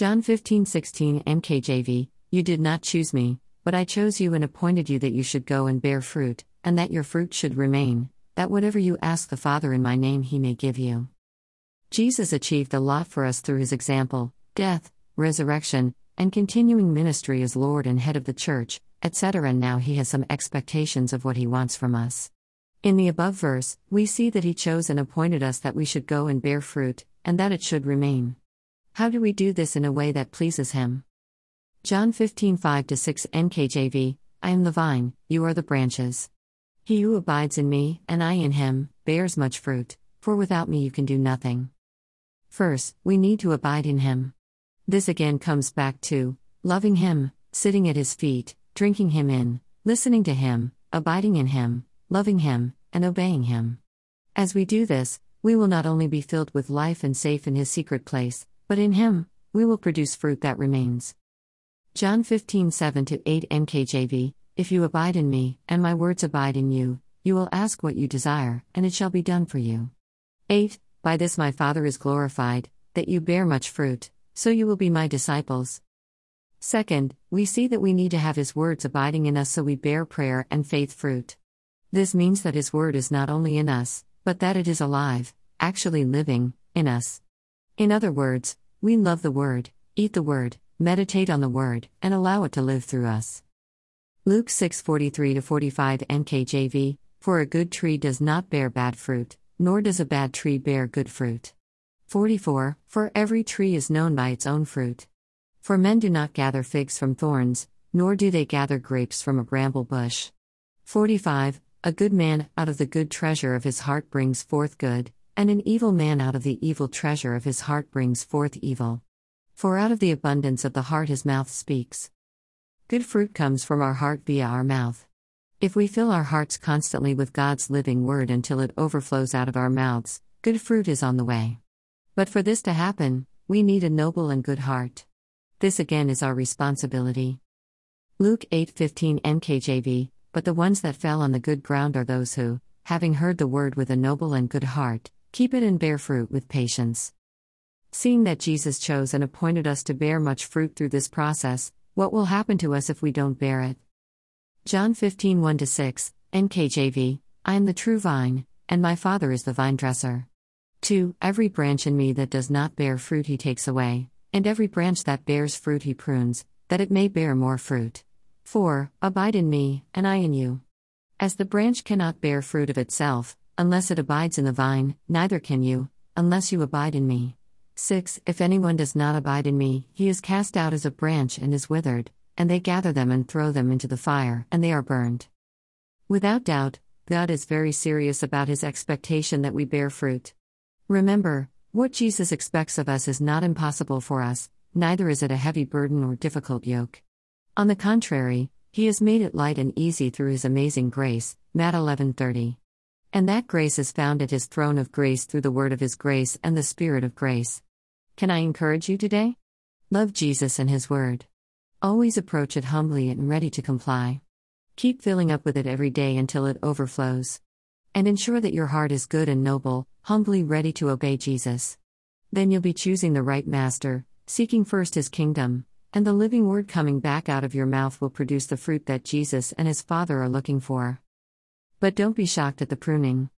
John 15:16 NKJV You did not choose me, but I chose you and appointed you that you should go and bear fruit, and that your fruit should remain, that whatever you ask the Father in my name he may give you. Jesus achieved a lot for us through his example, death, resurrection, and continuing ministry as Lord and head of the church, etc. And now he has some expectations of what he wants from us. In the above verse, we see that he chose and appointed us that we should go and bear fruit, and that it should remain. How do we do this in a way that pleases him? John 15 5 6 NKJV I am the vine, you are the branches. He who abides in me, and I in him, bears much fruit, for without me you can do nothing. First, we need to abide in him. This again comes back to loving him, sitting at his feet, drinking him in, listening to him, abiding in him, loving Him, and obeying Him. As we do this, we will not only be filled with life and safe in His secret place, but in Him, we will produce fruit that remains. John 15 7 8 NKJV If you abide in me, and my words abide in you, you will ask what you desire, and it shall be done for you. 8 By this my Father is glorified, that you bear much fruit, so you will be my disciples. Second, we see that we need to have His words abiding in us so we bear prayer and faith fruit. This means that His Word is not only in us, but that it is alive, actually living, in us. In other words, we love the Word, eat the Word, meditate on the Word, and allow it to live through us. Luke 6:43 45 NKJV For a good tree does not bear bad fruit, nor does a bad tree bear good fruit. 44 For every tree is known by its own fruit. For men do not gather figs from thorns, nor do they gather grapes from a bramble bush. 45 a good man out of the good treasure of his heart brings forth good, and an evil man out of the evil treasure of his heart brings forth evil. For out of the abundance of the heart his mouth speaks. Good fruit comes from our heart via our mouth. If we fill our hearts constantly with God's living word until it overflows out of our mouths, good fruit is on the way. But for this to happen, we need a noble and good heart. This again is our responsibility. Luke 8:15 NKJV but the ones that fell on the good ground are those who, having heard the word with a noble and good heart, keep it and bear fruit with patience. Seeing that Jesus chose and appointed us to bear much fruit through this process, what will happen to us if we don't bear it? John 15 1 6, NKJV I am the true vine, and my Father is the vine dresser. 2. Every branch in me that does not bear fruit he takes away, and every branch that bears fruit he prunes, that it may bear more fruit. 4. Abide in me, and I in you. As the branch cannot bear fruit of itself, unless it abides in the vine, neither can you, unless you abide in me. 6. If anyone does not abide in me, he is cast out as a branch and is withered, and they gather them and throw them into the fire, and they are burned. Without doubt, God is very serious about his expectation that we bear fruit. Remember, what Jesus expects of us is not impossible for us, neither is it a heavy burden or difficult yoke. On the contrary, he has made it light and easy through his amazing grace. Matt 11:30. And that grace is found at his throne of grace through the word of his grace and the spirit of grace. Can I encourage you today? Love Jesus and his word. Always approach it humbly and ready to comply. Keep filling up with it every day until it overflows. And ensure that your heart is good and noble, humbly ready to obey Jesus. Then you'll be choosing the right master, seeking first his kingdom, and the living word coming back out of your mouth will produce the fruit that Jesus and his Father are looking for. But don't be shocked at the pruning.